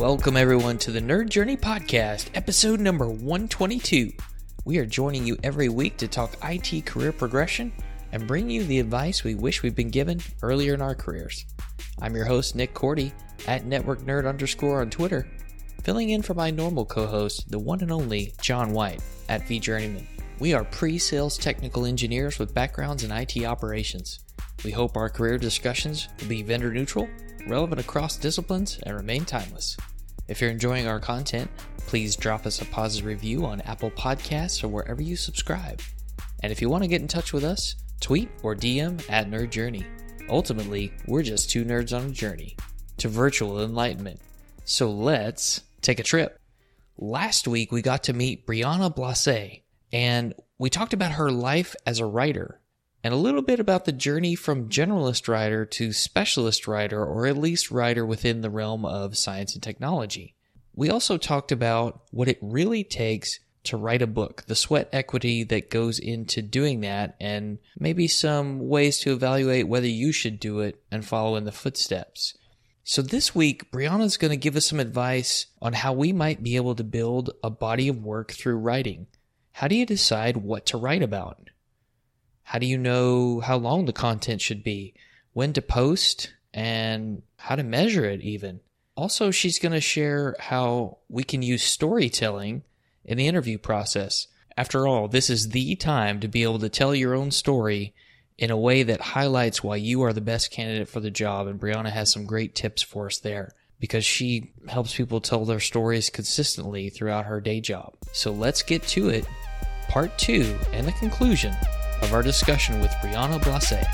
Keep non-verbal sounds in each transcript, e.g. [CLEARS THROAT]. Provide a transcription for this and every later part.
Welcome, everyone, to the Nerd Journey Podcast, episode number 122. We are joining you every week to talk IT career progression and bring you the advice we wish we'd been given earlier in our careers. I'm your host, Nick Korte, at Network Nerd underscore on Twitter, filling in for my normal co host, the one and only John White, at vJourneyman. We are pre sales technical engineers with backgrounds in IT operations. We hope our career discussions will be vendor neutral, relevant across disciplines, and remain timeless. If you're enjoying our content, please drop us a positive review on Apple Podcasts or wherever you subscribe. And if you want to get in touch with us, tweet or DM at Nerd Journey. Ultimately, we're just two nerds on a journey to virtual enlightenment. So let's take a trip. Last week, we got to meet Brianna Blacet, and we talked about her life as a writer and a little bit about the journey from generalist writer to specialist writer, or at least writer within the realm of science and technology. We also talked about what it really takes to write a book, the sweat equity that goes into doing that, and maybe some ways to evaluate whether you should do it and follow in the footsteps. So this week, Brianna's going to give us some advice on how we might be able to build a body of work through writing. How do you decide what to write about? How do you know how long the content should be, when to post, and how to measure it, even? Also, she's going to share how we can use storytelling in the interview process. After all, this is the time to be able to tell your own story in a way that highlights why you are the best candidate for the job. And Brianna has some great tips for us there because she helps people tell their stories consistently throughout her day job. So let's get to it. Part two and the conclusion of our discussion with Brianna Blacet.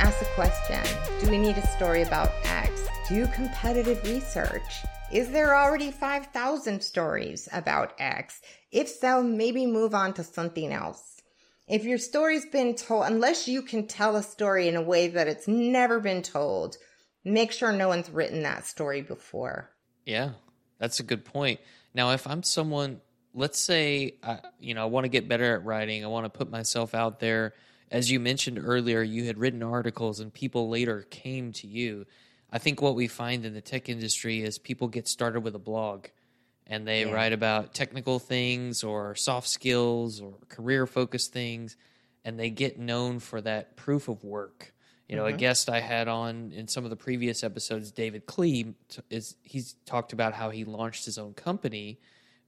Ask a question Do we need a story about X? Do competitive research. Is there already 5,000 stories about X? If so, maybe move on to something else. If your story's been told, unless you can tell a story in a way that it's never been told, make sure no one's written that story before. Yeah, that's a good point. Now, if I'm someone, let's say, I, you know, I want to get better at writing, I want to put myself out there. As you mentioned earlier, you had written articles and people later came to you. I think what we find in the tech industry is people get started with a blog and they yeah. write about technical things or soft skills or career focused things and they get known for that proof of work you know mm-hmm. a guest i had on in some of the previous episodes david klee is he's talked about how he launched his own company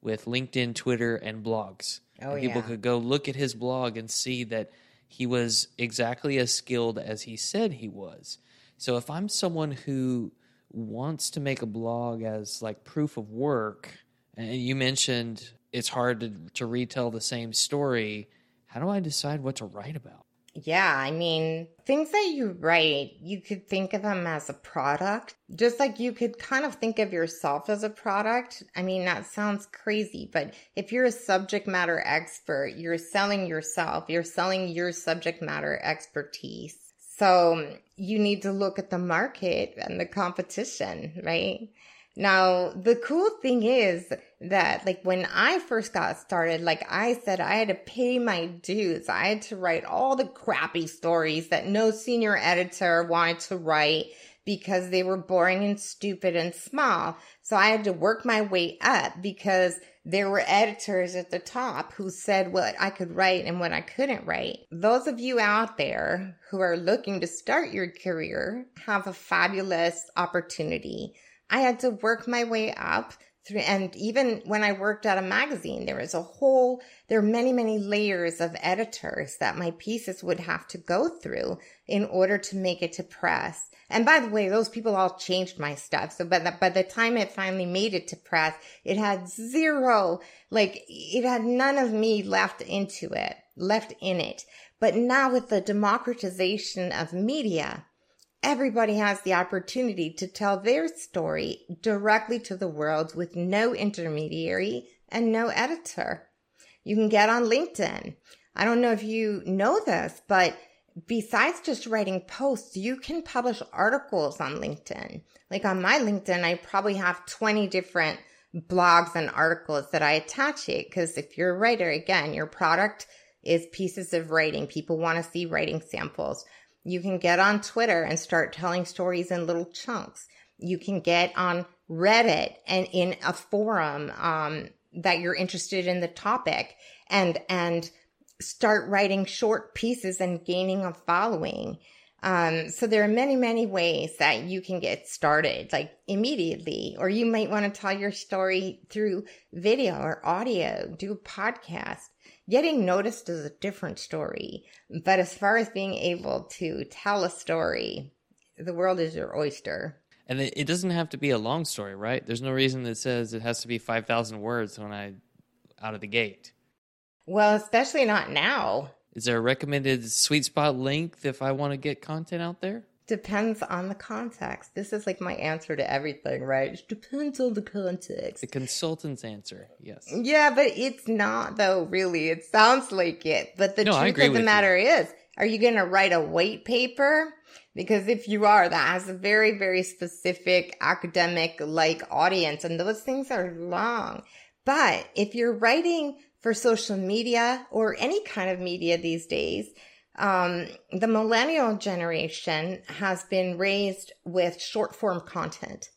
with linkedin twitter and blogs oh, and people yeah. could go look at his blog and see that he was exactly as skilled as he said he was so if i'm someone who wants to make a blog as like proof of work and you mentioned it's hard to, to retell the same story. How do I decide what to write about? Yeah, I mean, things that you write, you could think of them as a product, just like you could kind of think of yourself as a product. I mean, that sounds crazy, but if you're a subject matter expert, you're selling yourself, you're selling your subject matter expertise. So you need to look at the market and the competition, right? Now, the cool thing is that, like, when I first got started, like I said, I had to pay my dues. I had to write all the crappy stories that no senior editor wanted to write because they were boring and stupid and small. So I had to work my way up because there were editors at the top who said what I could write and what I couldn't write. Those of you out there who are looking to start your career have a fabulous opportunity I had to work my way up through, and even when I worked at a magazine, there was a whole, there are many, many layers of editors that my pieces would have to go through in order to make it to press. And by the way, those people all changed my stuff. So by the, by the time it finally made it to press, it had zero, like it had none of me left into it, left in it. But now with the democratization of media, everybody has the opportunity to tell their story directly to the world with no intermediary and no editor. You can get on LinkedIn. I don't know if you know this, but besides just writing posts, you can publish articles on LinkedIn. Like on my LinkedIn, I probably have 20 different blogs and articles that I attach it. Because if you're a writer, again, your product is pieces of writing. People want to see writing samples. You can get on Twitter and start telling stories in little chunks. You can get on Reddit and in a forum um, that you're interested in the topic and and start writing short pieces and gaining a following. Um, so there are many, many ways that you can get started, like immediately, or you might want to tell your story through video or audio, do a podcast. Getting noticed is a different story. But as far as being able to tell a story, the world is your oyster. And it doesn't have to be a long story, right? There's no reason that says it has to be 5,000 words when I out of the gate. Well, especially not now. Is there a recommended sweet spot length if I want to get content out there? Depends on the context. This is like my answer to everything, right? It depends on the context. The consultant's answer, yes. Yeah, but it's not though, really. It sounds like it. But the no, truth of the matter you. is, are you going to write a white paper? Because if you are, that has a very, very specific academic like audience and those things are long. But if you're writing for social media or any kind of media these days. Um, the millennial generation has been raised with short form content.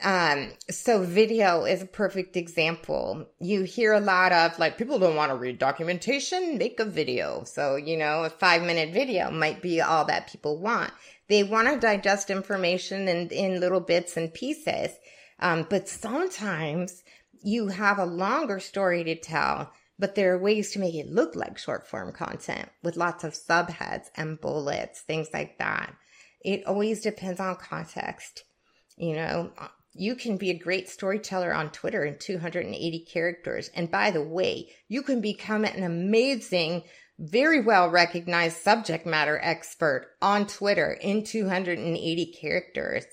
Um, so video is a perfect example. You hear a lot of like, people don't want to read documentation, make a video. So, you know, a five minute video might be all that people want. They want to digest information in, in little bits and pieces. Um, but sometimes you have a longer story to tell, but there are ways to make it look like short form content with lots of subheads and bullets, things like that. It always depends on context. You know, you can be a great storyteller on Twitter in 280 characters. And by the way, you can become an amazing, very well recognized subject matter expert on Twitter in 280 characters.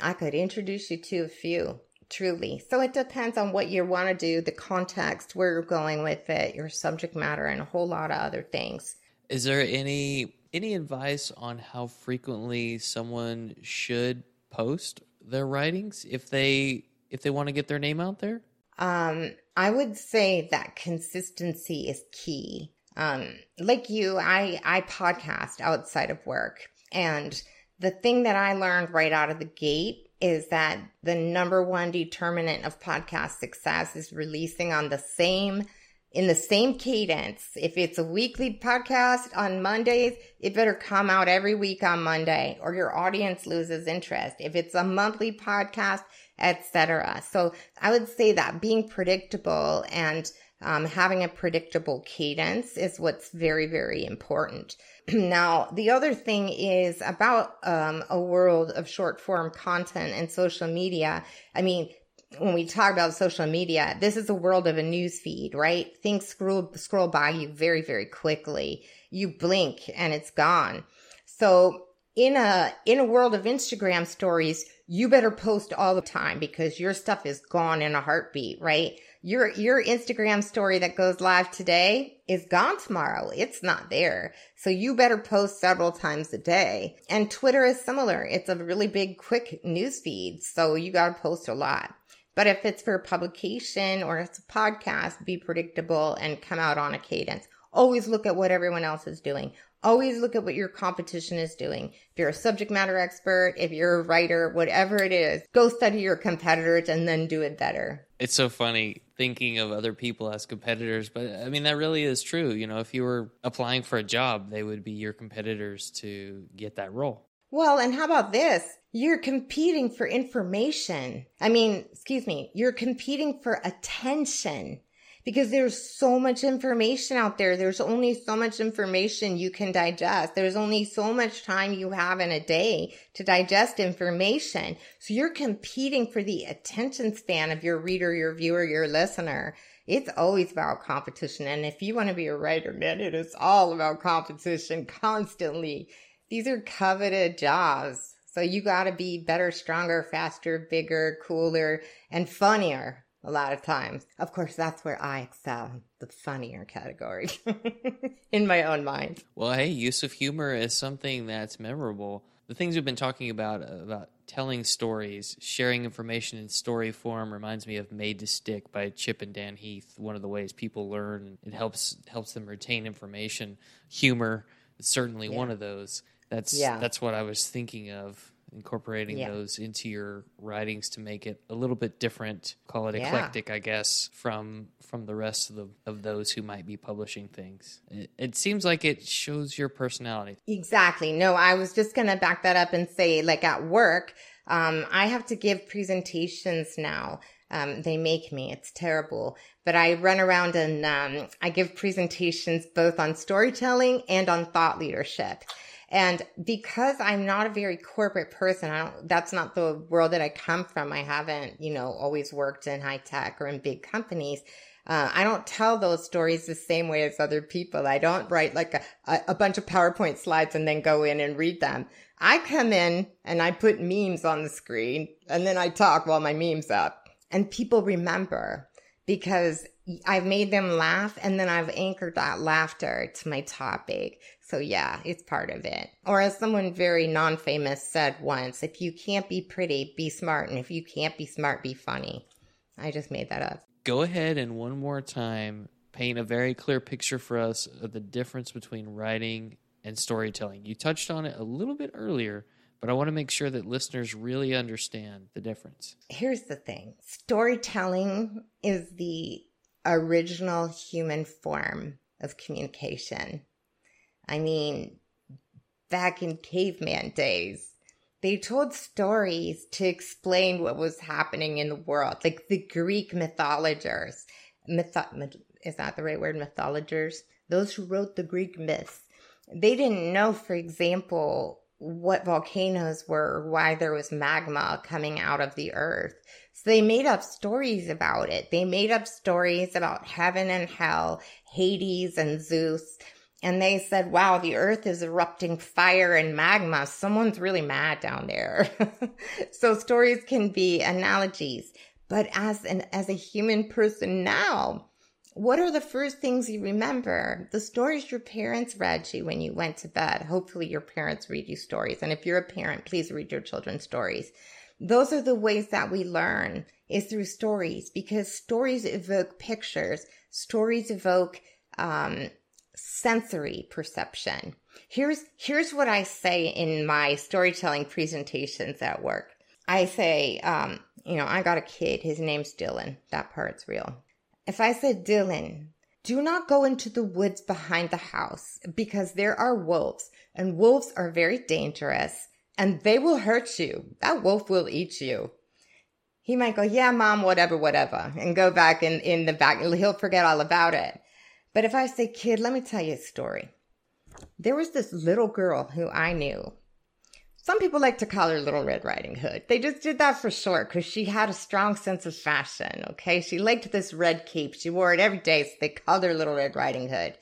I could introduce you to a few truly. So it depends on what you want to do, the context, where you're going with it, your subject matter, and a whole lot of other things. Is there any any advice on how frequently someone should post their writings if they if they want to get their name out there? Um, I would say that consistency is key. Um, like you, I I podcast outside of work, and the thing that I learned right out of the gate is that the number one determinant of podcast success is releasing on the same in the same cadence. If it's a weekly podcast on Mondays, it better come out every week on Monday or your audience loses interest. If it's a monthly podcast, etc. So I would say that being predictable and um, having a predictable cadence is what's very, very important. [CLEARS THROAT] now, the other thing is about um, a world of short form content and social media. I mean, when we talk about social media, this is a world of a news feed, right? Things scroll scroll by you very, very quickly. You blink and it's gone. So in a in a world of Instagram stories, you better post all the time because your stuff is gone in a heartbeat, right? Your your Instagram story that goes live today is gone tomorrow. It's not there. So you better post several times a day. And Twitter is similar. It's a really big quick news feed. So you got to post a lot. But if it's for publication or it's a podcast, be predictable and come out on a cadence. Always look at what everyone else is doing. Always look at what your competition is doing. If you're a subject matter expert, if you're a writer, whatever it is, go study your competitors and then do it better. It's so funny thinking of other people as competitors, but I mean, that really is true. You know, if you were applying for a job, they would be your competitors to get that role. Well, and how about this? You're competing for information. I mean, excuse me, you're competing for attention because there's so much information out there. There's only so much information you can digest. There's only so much time you have in a day to digest information. So you're competing for the attention span of your reader, your viewer, your listener. It's always about competition. And if you want to be a writer, man, it is all about competition constantly. These are coveted jobs. So you got to be better, stronger, faster, bigger, cooler, and funnier a lot of times. Of course, that's where I excel, the funnier category [LAUGHS] in my own mind. Well, hey, use of humor is something that's memorable. the things we've been talking about uh, about telling stories, sharing information in story form reminds me of Made to Stick by Chip and Dan Heath. One of the ways people learn it helps helps them retain information. Humor is certainly yeah. one of those. That's yeah. that's what I was thinking of incorporating yeah. those into your writings to make it a little bit different call it yeah. eclectic i guess from from the rest of the of those who might be publishing things it, it seems like it shows your personality exactly no i was just gonna back that up and say like at work um, i have to give presentations now um, they make me. It's terrible. But I run around and um, I give presentations both on storytelling and on thought leadership. And because I'm not a very corporate person, I don't, that's not the world that I come from. I haven't, you know, always worked in high tech or in big companies. Uh, I don't tell those stories the same way as other people. I don't write like a, a bunch of PowerPoint slides and then go in and read them. I come in and I put memes on the screen and then I talk while my meme's up and people remember because I've made them laugh and then I've anchored that laughter to my topic. So yeah, it's part of it. Or as someone very non-famous said once, if you can't be pretty, be smart. And if you can't be smart, be funny. I just made that up. Go ahead and one more time paint a very clear picture for us of the difference between writing and storytelling. You touched on it a little bit earlier, but I want to make sure that listeners really understand the difference. Here's the thing storytelling is the original human form of communication. I mean, back in caveman days, they told stories to explain what was happening in the world. Like the Greek mythologers, mytho- is that the right word? Mythologers? Those who wrote the Greek myths. They didn't know, for example, what volcanoes were, why there was magma coming out of the earth. So they made up stories about it. They made up stories about heaven and hell, Hades and Zeus. And they said, wow, the earth is erupting fire and magma. Someone's really mad down there. [LAUGHS] so stories can be analogies. But as an, as a human person now, what are the first things you remember? The stories your parents read to you when you went to bed. Hopefully, your parents read you stories. And if you're a parent, please read your children stories. Those are the ways that we learn is through stories because stories evoke pictures. Stories evoke um, sensory perception. Here's here's what I say in my storytelling presentations at work. I say, um, you know, I got a kid. His name's Dylan. That part's real. If I said, Dylan, do not go into the woods behind the house because there are wolves and wolves are very dangerous and they will hurt you. That wolf will eat you. He might go, yeah, mom, whatever, whatever, and go back in, in the back. He'll forget all about it. But if I say, kid, let me tell you a story. There was this little girl who I knew some people like to call her Little Red Riding Hood. They just did that for short because she had a strong sense of fashion. Okay. She liked this red cape. She wore it every day. So they called her Little Red Riding Hood.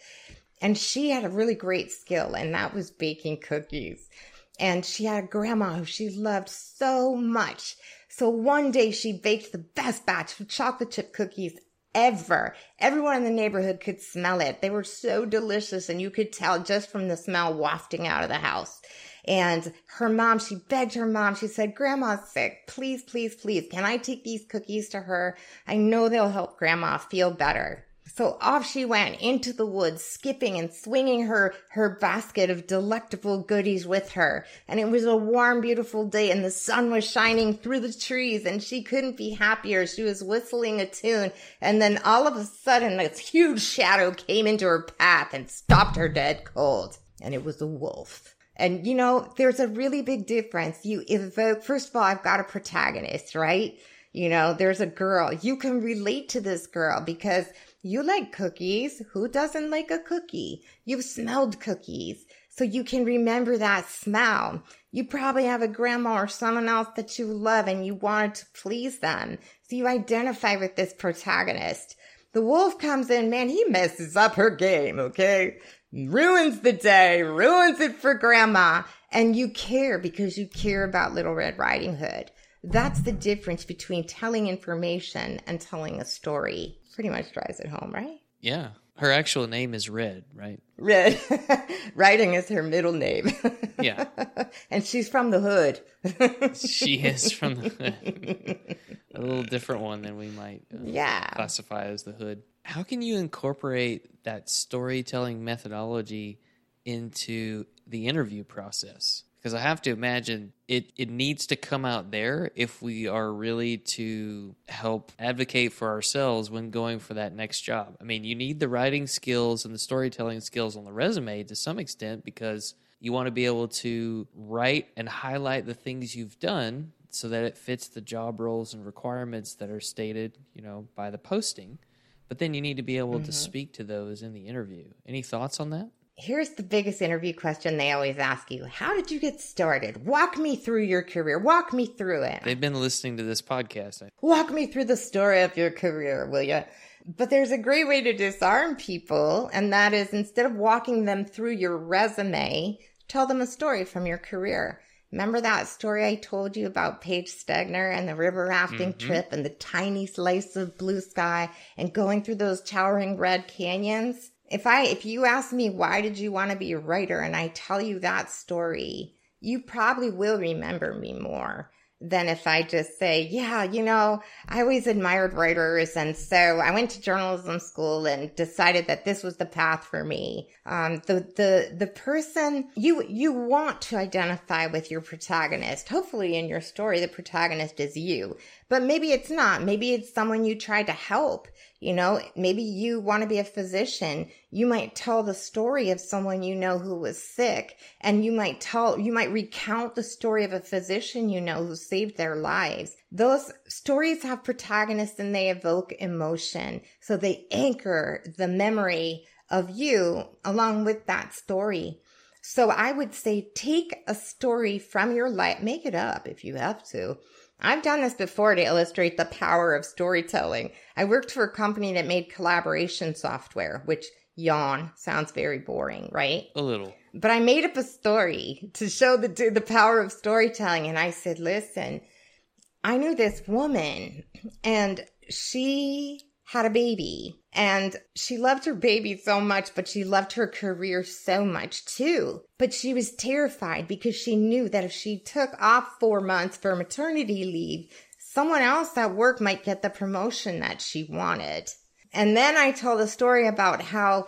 And she had a really great skill, and that was baking cookies. And she had a grandma who she loved so much. So one day she baked the best batch of chocolate chip cookies ever. Everyone in the neighborhood could smell it. They were so delicious, and you could tell just from the smell wafting out of the house. And her mom, she begged her mom, she said, Grandma's sick. Please, please, please, can I take these cookies to her? I know they'll help Grandma feel better. So off she went into the woods, skipping and swinging her, her basket of delectable goodies with her. And it was a warm, beautiful day and the sun was shining through the trees and she couldn't be happier. She was whistling a tune. And then all of a sudden, this huge shadow came into her path and stopped her dead cold. And it was a wolf. And you know, there's a really big difference. You evoke, first of all, I've got a protagonist, right? You know, there's a girl. You can relate to this girl because you like cookies. Who doesn't like a cookie? You've smelled cookies. So you can remember that smell. You probably have a grandma or someone else that you love and you wanted to please them. So you identify with this protagonist. The wolf comes in, man, he messes up her game, okay? ruins the day, ruins it for grandma. And you care because you care about Little Red Riding Hood. That's the difference between telling information and telling a story. Pretty much drives it home, right? Yeah. Her actual name is Red, right? Red. [LAUGHS] Writing is her middle name. [LAUGHS] Yeah. and she's from the hood. [LAUGHS] she is from the hood. a little different one than we might uh, Yeah. classify as the hood. How can you incorporate that storytelling methodology into the interview process? Because I have to imagine it, it needs to come out there if we are really to help advocate for ourselves when going for that next job. I mean, you need the writing skills and the storytelling skills on the resume to some extent because you want to be able to write and highlight the things you've done so that it fits the job roles and requirements that are stated, you know, by the posting. But then you need to be able to mm-hmm. speak to those in the interview. Any thoughts on that? Here's the biggest interview question they always ask you How did you get started? Walk me through your career. Walk me through it. They've been listening to this podcast. Walk me through the story of your career, will you? But there's a great way to disarm people, and that is instead of walking them through your resume, tell them a story from your career. Remember that story I told you about Page Stegner and the river rafting mm-hmm. trip and the tiny slice of blue sky and going through those towering red canyons? If I if you ask me why did you want to be a writer and I tell you that story, you probably will remember me more than if I just say, yeah, you know, I always admired writers. And so I went to journalism school and decided that this was the path for me. Um, the, the, the person you, you want to identify with your protagonist. Hopefully in your story, the protagonist is you, but maybe it's not. Maybe it's someone you tried to help. You know, maybe you want to be a physician. You might tell the story of someone you know who was sick and you might tell, you might recount the story of a physician you know who saved their lives. Those stories have protagonists and they evoke emotion. So they anchor the memory of you along with that story. So I would say take a story from your life, make it up if you have to. I've done this before to illustrate the power of storytelling. I worked for a company that made collaboration software, which yawn sounds very boring, right? a little. But I made up a story to show the the power of storytelling and I said, "Listen, I knew this woman and she had a baby and she loved her baby so much, but she loved her career so much too. But she was terrified because she knew that if she took off four months for maternity leave, someone else at work might get the promotion that she wanted. And then I told a story about how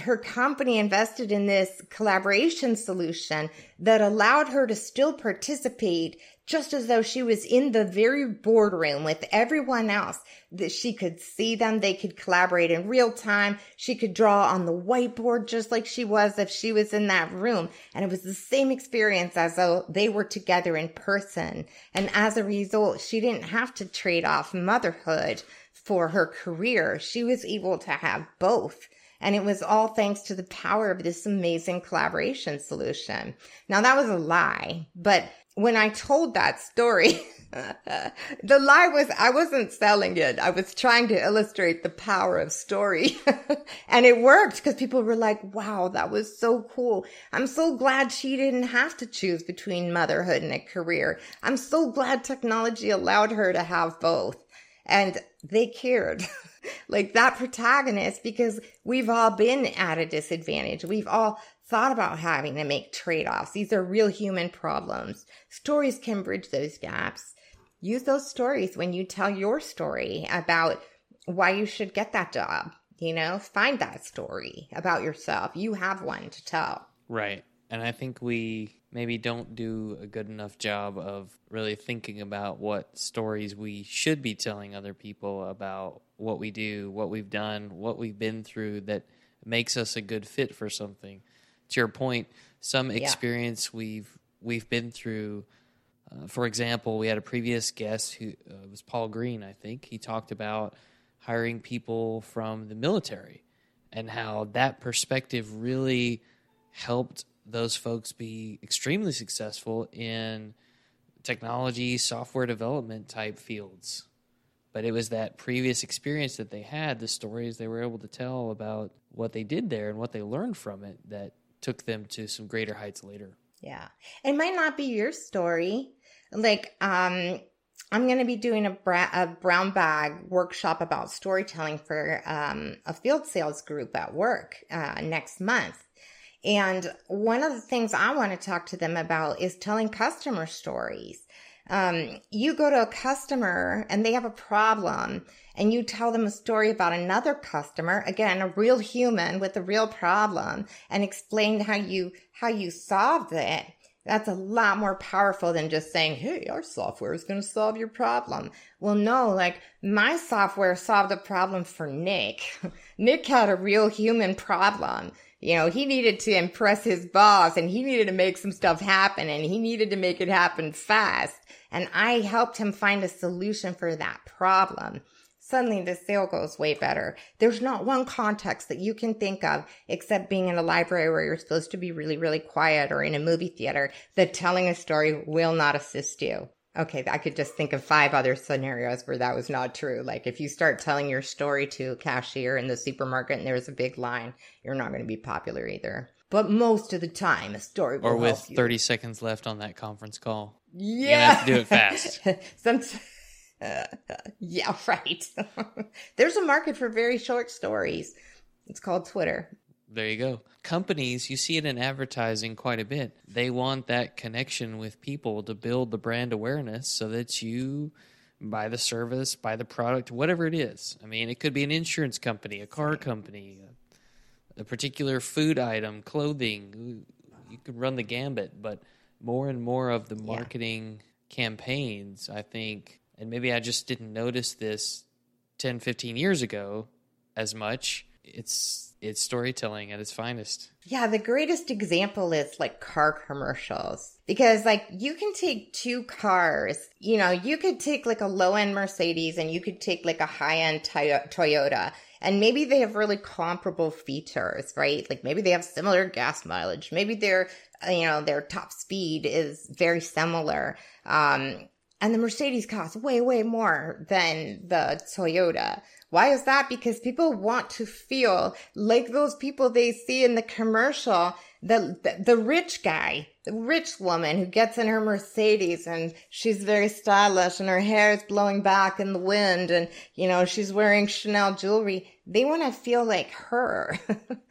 her company invested in this collaboration solution that allowed her to still participate just as though she was in the very boardroom with everyone else that she could see them they could collaborate in real time she could draw on the whiteboard just like she was if she was in that room. And it was the same experience as though they were together in person. And as a result she didn't have to trade off motherhood for her career. She was able to have both and it was all thanks to the power of this amazing collaboration solution. Now that was a lie, but when I told that story, [LAUGHS] the lie was I wasn't selling it. I was trying to illustrate the power of story. [LAUGHS] and it worked because people were like, wow, that was so cool. I'm so glad she didn't have to choose between motherhood and a career. I'm so glad technology allowed her to have both. And they cared. [LAUGHS] like that protagonist because we've all been at a disadvantage. We've all thought about having to make trade offs. These are real human problems. Stories can bridge those gaps. Use those stories when you tell your story about why you should get that job. You know, find that story about yourself. You have one to tell. Right. And I think we maybe don't do a good enough job of really thinking about what stories we should be telling other people about what we do, what we've done, what we've been through that makes us a good fit for something. To your point, some experience we've we've been through. Uh, for example, we had a previous guest who uh, was Paul Green. I think he talked about hiring people from the military and how that perspective really helped those folks be extremely successful in technology, software development type fields. But it was that previous experience that they had, the stories they were able to tell about what they did there and what they learned from it that took them to some greater heights later. Yeah. It might not be your story. Like, um, I'm going to be doing a, bra- a, brown bag workshop about storytelling for um, a field sales group at work uh, next month. And one of the things I want to talk to them about is telling customer stories. Um, you go to a customer and they have a problem and you tell them a story about another customer, again, a real human with a real problem and explain how you, how you solved it. That's a lot more powerful than just saying, Hey, our software is going to solve your problem. Well, no, like my software solved a problem for Nick. [LAUGHS] Nick had a real human problem. You know, he needed to impress his boss and he needed to make some stuff happen and he needed to make it happen fast. And I helped him find a solution for that problem suddenly the sale goes way better. There's not one context that you can think of except being in a library where you're supposed to be really, really quiet or in a movie theater that telling a story will not assist you. Okay, I could just think of five other scenarios where that was not true. Like if you start telling your story to a cashier in the supermarket and there's a big line, you're not going to be popular either. But most of the time, a story will or with 30 seconds left on that conference call. Yeah, you have to do it fast. [LAUGHS] Sometimes [LAUGHS] yeah, right. [LAUGHS] There's a market for very short stories. It's called Twitter. There you go. Companies, you see it in advertising quite a bit. They want that connection with people to build the brand awareness so that you buy the service, buy the product, whatever it is. I mean, it could be an insurance company, a car company, a, a particular food item, clothing. You could run the gambit, but more and more of the marketing yeah. campaigns, I think, and maybe I just didn't notice this 10, 15 years ago as much. It's it's storytelling at its finest. Yeah, the greatest example is like car commercials. Because like you can take two cars, you know, you could take like a low end Mercedes and you could take like a high end Toyota and maybe they have really comparable features, right? Like maybe they have similar gas mileage. Maybe their, you know, their top speed is very similar. Um, and the Mercedes costs way, way more than the Toyota. Why is that? Because people want to feel like those people they see in the commercial, the, the, the rich guy, the rich woman who gets in her Mercedes and she's very stylish and her hair is blowing back in the wind and, you know, she's wearing Chanel jewelry. They want to feel like her.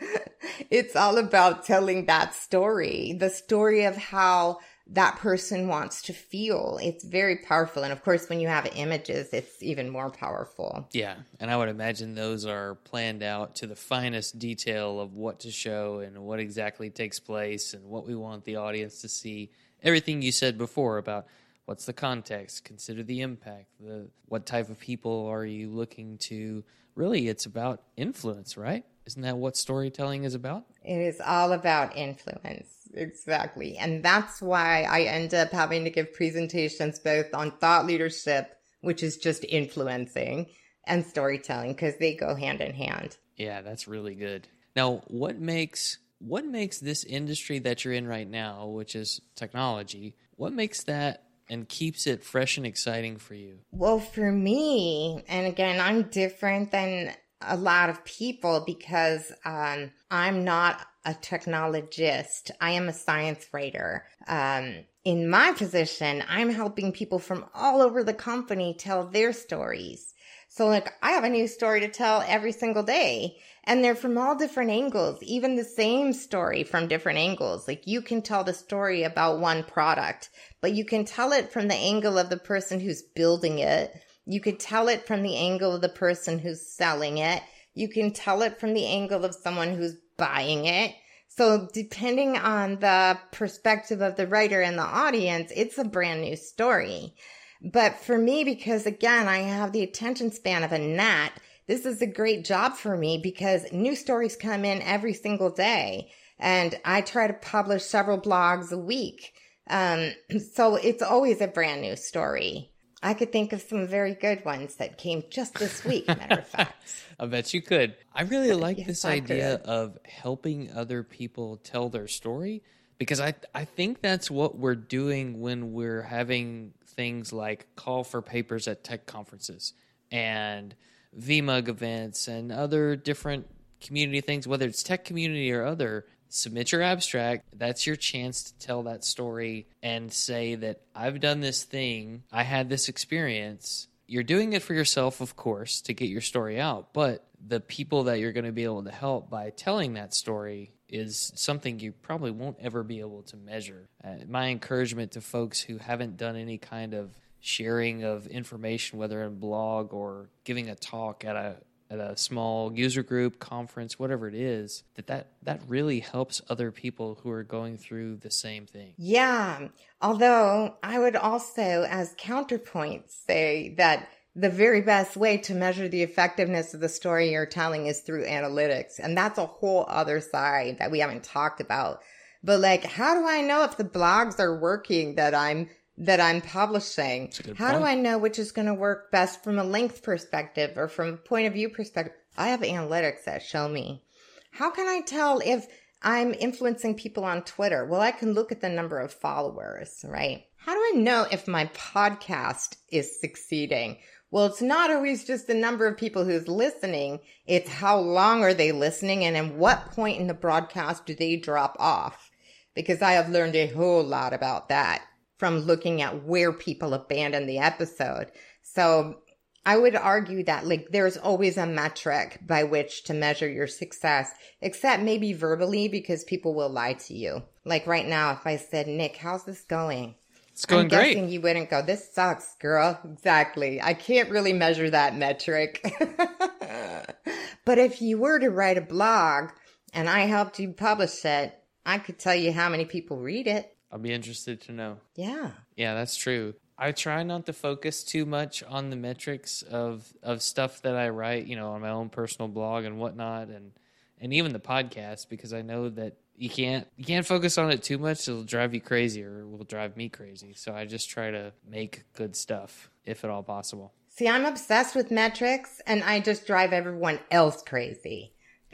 [LAUGHS] it's all about telling that story, the story of how that person wants to feel. It's very powerful. And of course, when you have images, it's even more powerful. Yeah. And I would imagine those are planned out to the finest detail of what to show and what exactly takes place and what we want the audience to see. Everything you said before about what's the context, consider the impact, the what type of people are you looking to really it's about influence, right? Isn't that what storytelling is about? It is all about influence exactly. And that's why I end up having to give presentations both on thought leadership, which is just influencing, and storytelling because they go hand in hand. Yeah, that's really good. Now, what makes what makes this industry that you're in right now, which is technology, what makes that and keeps it fresh and exciting for you? Well, for me, and again, I'm different than a lot of people because um, I'm not a technologist. I am a science writer. Um, in my position, I'm helping people from all over the company tell their stories. So like I have a new story to tell every single day and they're from all different angles, even the same story from different angles. Like you can tell the story about one product, but you can tell it from the angle of the person who's building it. You could tell it from the angle of the person who's selling it. You can tell it from the angle of someone who's buying it. So depending on the perspective of the writer and the audience, it's a brand new story. But for me, because again, I have the attention span of a gnat, this is a great job for me because new stories come in every single day. And I try to publish several blogs a week. Um, [CLEARS THROAT] so it's always a brand new story. I could think of some very good ones that came just this week, [LAUGHS] matter of fact. I bet you could. I really like yes, this idea of helping other people tell their story because I, I think that's what we're doing when we're having things like call for papers at tech conferences and VMUG events and other different community things, whether it's tech community or other, submit your abstract. That's your chance to tell that story and say that I've done this thing, I had this experience. You're doing it for yourself, of course, to get your story out, but the people that you're going to be able to help by telling that story is something you probably won't ever be able to measure. Uh, my encouragement to folks who haven't done any kind of sharing of information, whether in blog or giving a talk at a at a small user group conference whatever it is that that that really helps other people who are going through the same thing yeah although i would also as counterpoint say that the very best way to measure the effectiveness of the story you're telling is through analytics. And that's a whole other side that we haven't talked about. But like, how do I know if the blogs are working that I'm that I'm publishing? How point. do I know which is going to work best from a length perspective or from a point of view perspective? I have analytics that show me. How can I tell if I'm influencing people on Twitter? Well, I can look at the number of followers, right? How do I know if my podcast is succeeding? Well, it's not always just the number of people who's listening. It's how long are they listening and at what point in the broadcast do they drop off? Because I have learned a whole lot about that from looking at where people abandon the episode. So I would argue that like there's always a metric by which to measure your success, except maybe verbally because people will lie to you. Like right now, if I said, Nick, how's this going? It's going I'm great. Guessing you wouldn't go, this sucks, girl. Exactly. I can't really measure that metric. [LAUGHS] but if you were to write a blog and I helped you publish it, I could tell you how many people read it. I'll be interested to know. Yeah. Yeah, that's true. I try not to focus too much on the metrics of of stuff that I write, you know, on my own personal blog and whatnot, and and even the podcast because I know that you can't you can't focus on it too much it'll drive you crazy or it will drive me crazy so i just try to make good stuff if at all possible see i'm obsessed with metrics and i just drive everyone else crazy [LAUGHS]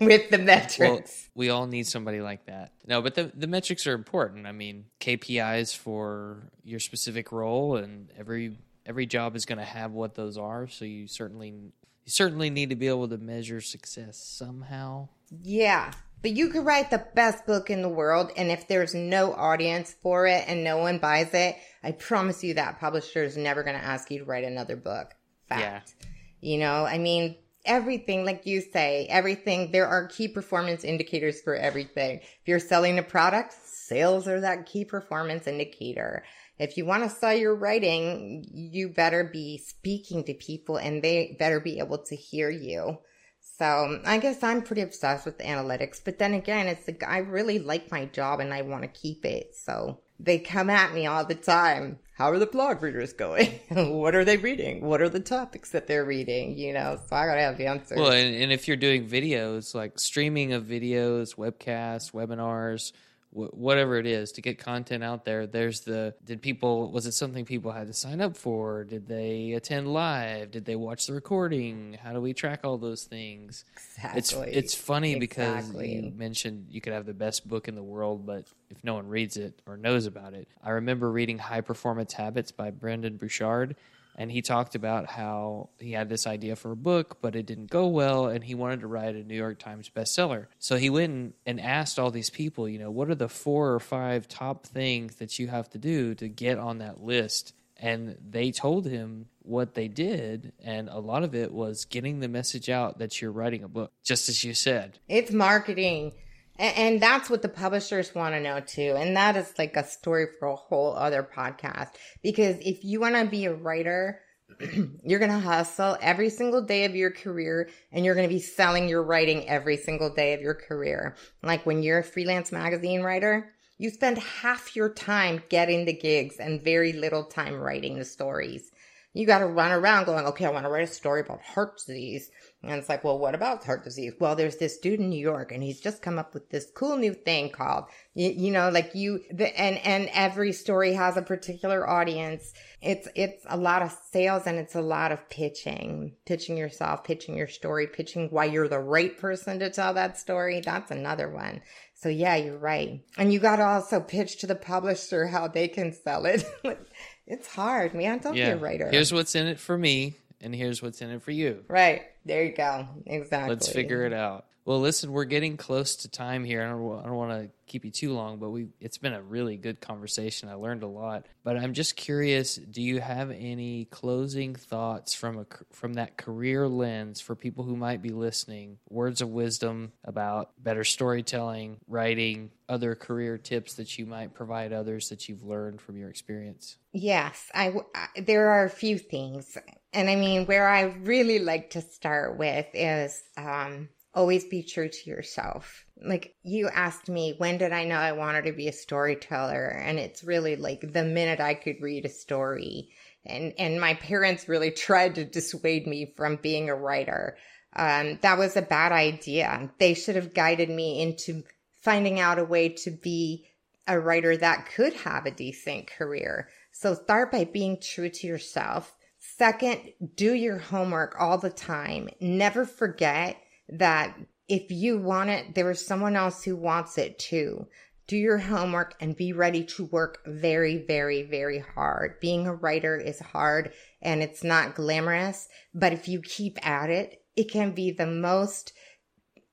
with the metrics well, we all need somebody like that no but the, the metrics are important i mean kpis for your specific role and every every job is going to have what those are so you certainly you certainly need to be able to measure success somehow yeah but you could write the best book in the world, and if there's no audience for it and no one buys it, I promise you that publisher is never going to ask you to write another book. Fact. Yeah. You know, I mean, everything, like you say, everything, there are key performance indicators for everything. If you're selling a product, sales are that key performance indicator. If you want to sell your writing, you better be speaking to people and they better be able to hear you. So I guess I'm pretty obsessed with analytics. But then again, it's like I really like my job and I want to keep it. So they come at me all the time. How are the blog readers going? [LAUGHS] what are they reading? What are the topics that they're reading? You know, so I gotta have the answers. Well, and, and if you're doing videos, like streaming of videos, webcasts, webinars, whatever it is to get content out there. There's the did people was it something people had to sign up for? Did they attend live? Did they watch the recording? How do we track all those things? Exactly. it's it's funny exactly. because you mentioned you could have the best book in the world but if no one reads it or knows about it. I remember reading high performance habits by brendon burchard and he talked about how he had this idea for a book, but it didn't go well, and he wanted to write a New York Times bestseller. So he went and asked all these people, you know, what are the four or five top things that you have to do to get on that list? And they told him what they did, and a lot of it was getting the message out that you're writing a book, just as you said. It's marketing. And that's what the publishers want to know too. And that is like a story for a whole other podcast. Because if you want to be a writer, [CLEARS THROAT] you're going to hustle every single day of your career and you're going to be selling your writing every single day of your career. Like when you're a freelance magazine writer, you spend half your time getting the gigs and very little time writing the stories. You got to run around going, okay, I want to write a story about heart disease. And it's like, well, what about heart disease? Well, there's this dude in New York and he's just come up with this cool new thing called, you, you know, like you, the, and, and every story has a particular audience. It's, it's a lot of sales and it's a lot of pitching, pitching yourself, pitching your story, pitching why you're the right person to tell that story. That's another one. So yeah, you're right. And you got to also pitch to the publisher how they can sell it. [LAUGHS] it's hard, man. Don't yeah. be a writer. Here's what's in it for me and here's what's in it for you. Right. There you go. Exactly. Let's figure it out. Well, listen, we're getting close to time here. I don't, I don't want to keep you too long, but we it's been a really good conversation. I learned a lot. But I'm just curious, do you have any closing thoughts from a from that career lens for people who might be listening? Words of wisdom about better storytelling, writing, other career tips that you might provide others that you've learned from your experience? Yes, I, I there are a few things. And I mean, where I really like to start with is um always be true to yourself. Like you asked me, when did I know I wanted to be a storyteller? And it's really like the minute I could read a story. And, and my parents really [LAUGHS] tried to dissuade me from being a writer. Um, that was a bad idea. They should have guided me into finding out a way to be a writer that could have a decent career. So start by being true to yourself. Second, do your homework all the time. Never forget that if you want it, there is someone else who wants it too. Do your homework and be ready to work very, very, very hard. Being a writer is hard and it's not glamorous, but if you keep at it, it can be the most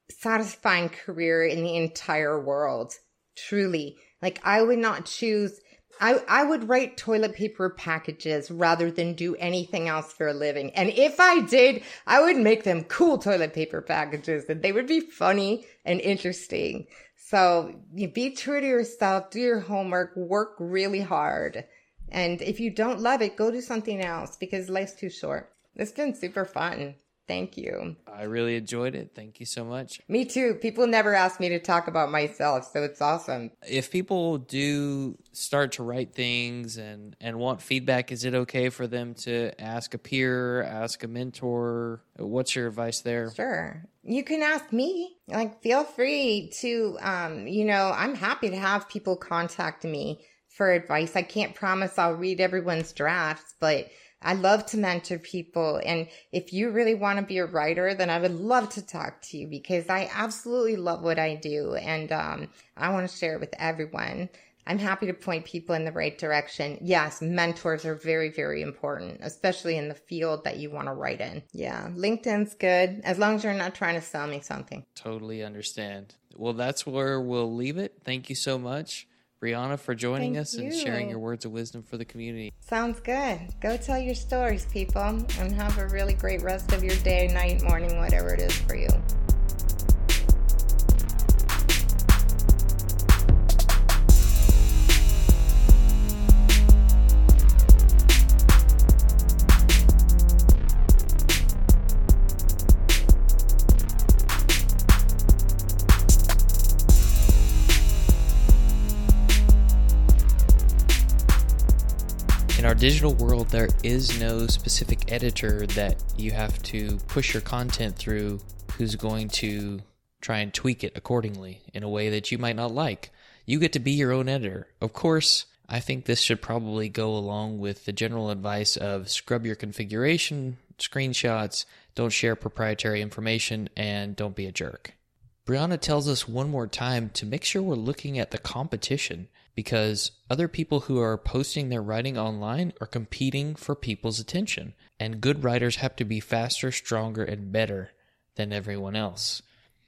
satisfying career in the entire world. Truly. Like I would not choose I, I would write toilet paper packages rather than do anything else for a living. And if I did, I would make them cool toilet paper packages and they would be funny and interesting. So you be true to yourself, do your homework, work really hard. And if you don't love it, go do something else because life's too short. It's been super fun. Thank you. I really enjoyed it. Thank you so much. Me too. People never ask me to talk about myself, so it's awesome. If people do start to write things and and want feedback, is it okay for them to ask a peer, ask a mentor? What's your advice there? Sure. You can ask me. Like feel free to um, you know, I'm happy to have people contact me for advice. I can't promise I'll read everyone's drafts, but I love to mentor people. And if you really want to be a writer, then I would love to talk to you because I absolutely love what I do. And um, I want to share it with everyone. I'm happy to point people in the right direction. Yes, mentors are very, very important, especially in the field that you want to write in. Yeah, LinkedIn's good as long as you're not trying to sell me something. Totally understand. Well, that's where we'll leave it. Thank you so much. Brianna, for joining Thank us you. and sharing your words of wisdom for the community. Sounds good. Go tell your stories, people, and have a really great rest of your day, night, morning, whatever it is for you. Digital world, there is no specific editor that you have to push your content through who's going to try and tweak it accordingly in a way that you might not like. You get to be your own editor. Of course, I think this should probably go along with the general advice of scrub your configuration, screenshots, don't share proprietary information, and don't be a jerk. Brianna tells us one more time to make sure we're looking at the competition because other people who are posting their writing online are competing for people's attention. And good writers have to be faster, stronger, and better than everyone else.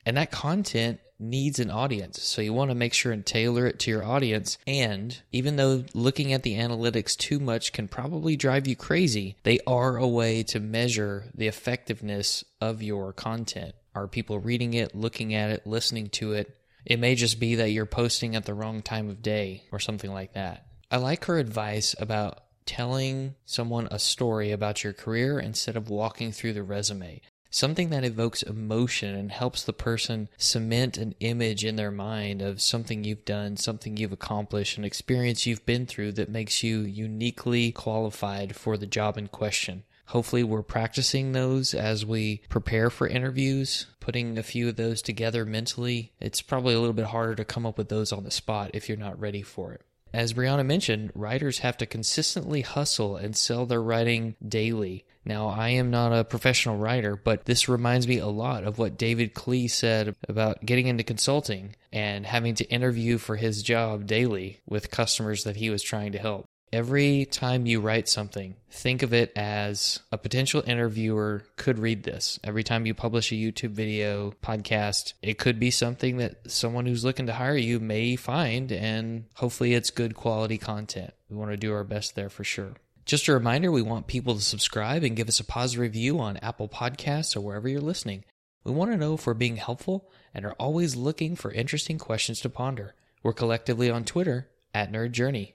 And that content needs an audience. So you want to make sure and tailor it to your audience. And even though looking at the analytics too much can probably drive you crazy, they are a way to measure the effectiveness of your content. Are people reading it, looking at it, listening to it? It may just be that you're posting at the wrong time of day or something like that. I like her advice about telling someone a story about your career instead of walking through the resume. Something that evokes emotion and helps the person cement an image in their mind of something you've done, something you've accomplished, an experience you've been through that makes you uniquely qualified for the job in question. Hopefully, we're practicing those as we prepare for interviews, putting a few of those together mentally. It's probably a little bit harder to come up with those on the spot if you're not ready for it. As Brianna mentioned, writers have to consistently hustle and sell their writing daily. Now, I am not a professional writer, but this reminds me a lot of what David Klee said about getting into consulting and having to interview for his job daily with customers that he was trying to help. Every time you write something, think of it as a potential interviewer could read this. Every time you publish a YouTube video, podcast, it could be something that someone who's looking to hire you may find, and hopefully it's good quality content. We want to do our best there for sure. Just a reminder we want people to subscribe and give us a positive review on Apple Podcasts or wherever you're listening. We want to know if we're being helpful and are always looking for interesting questions to ponder. We're collectively on Twitter at Nerd Journey.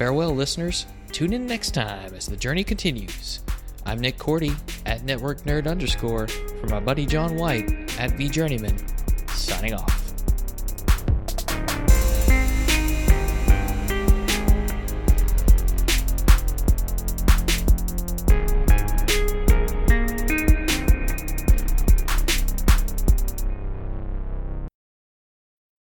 Farewell, listeners. Tune in next time as the journey continues. I'm Nick Korte at Network Nerd underscore for my buddy John White at V Journeyman, signing off.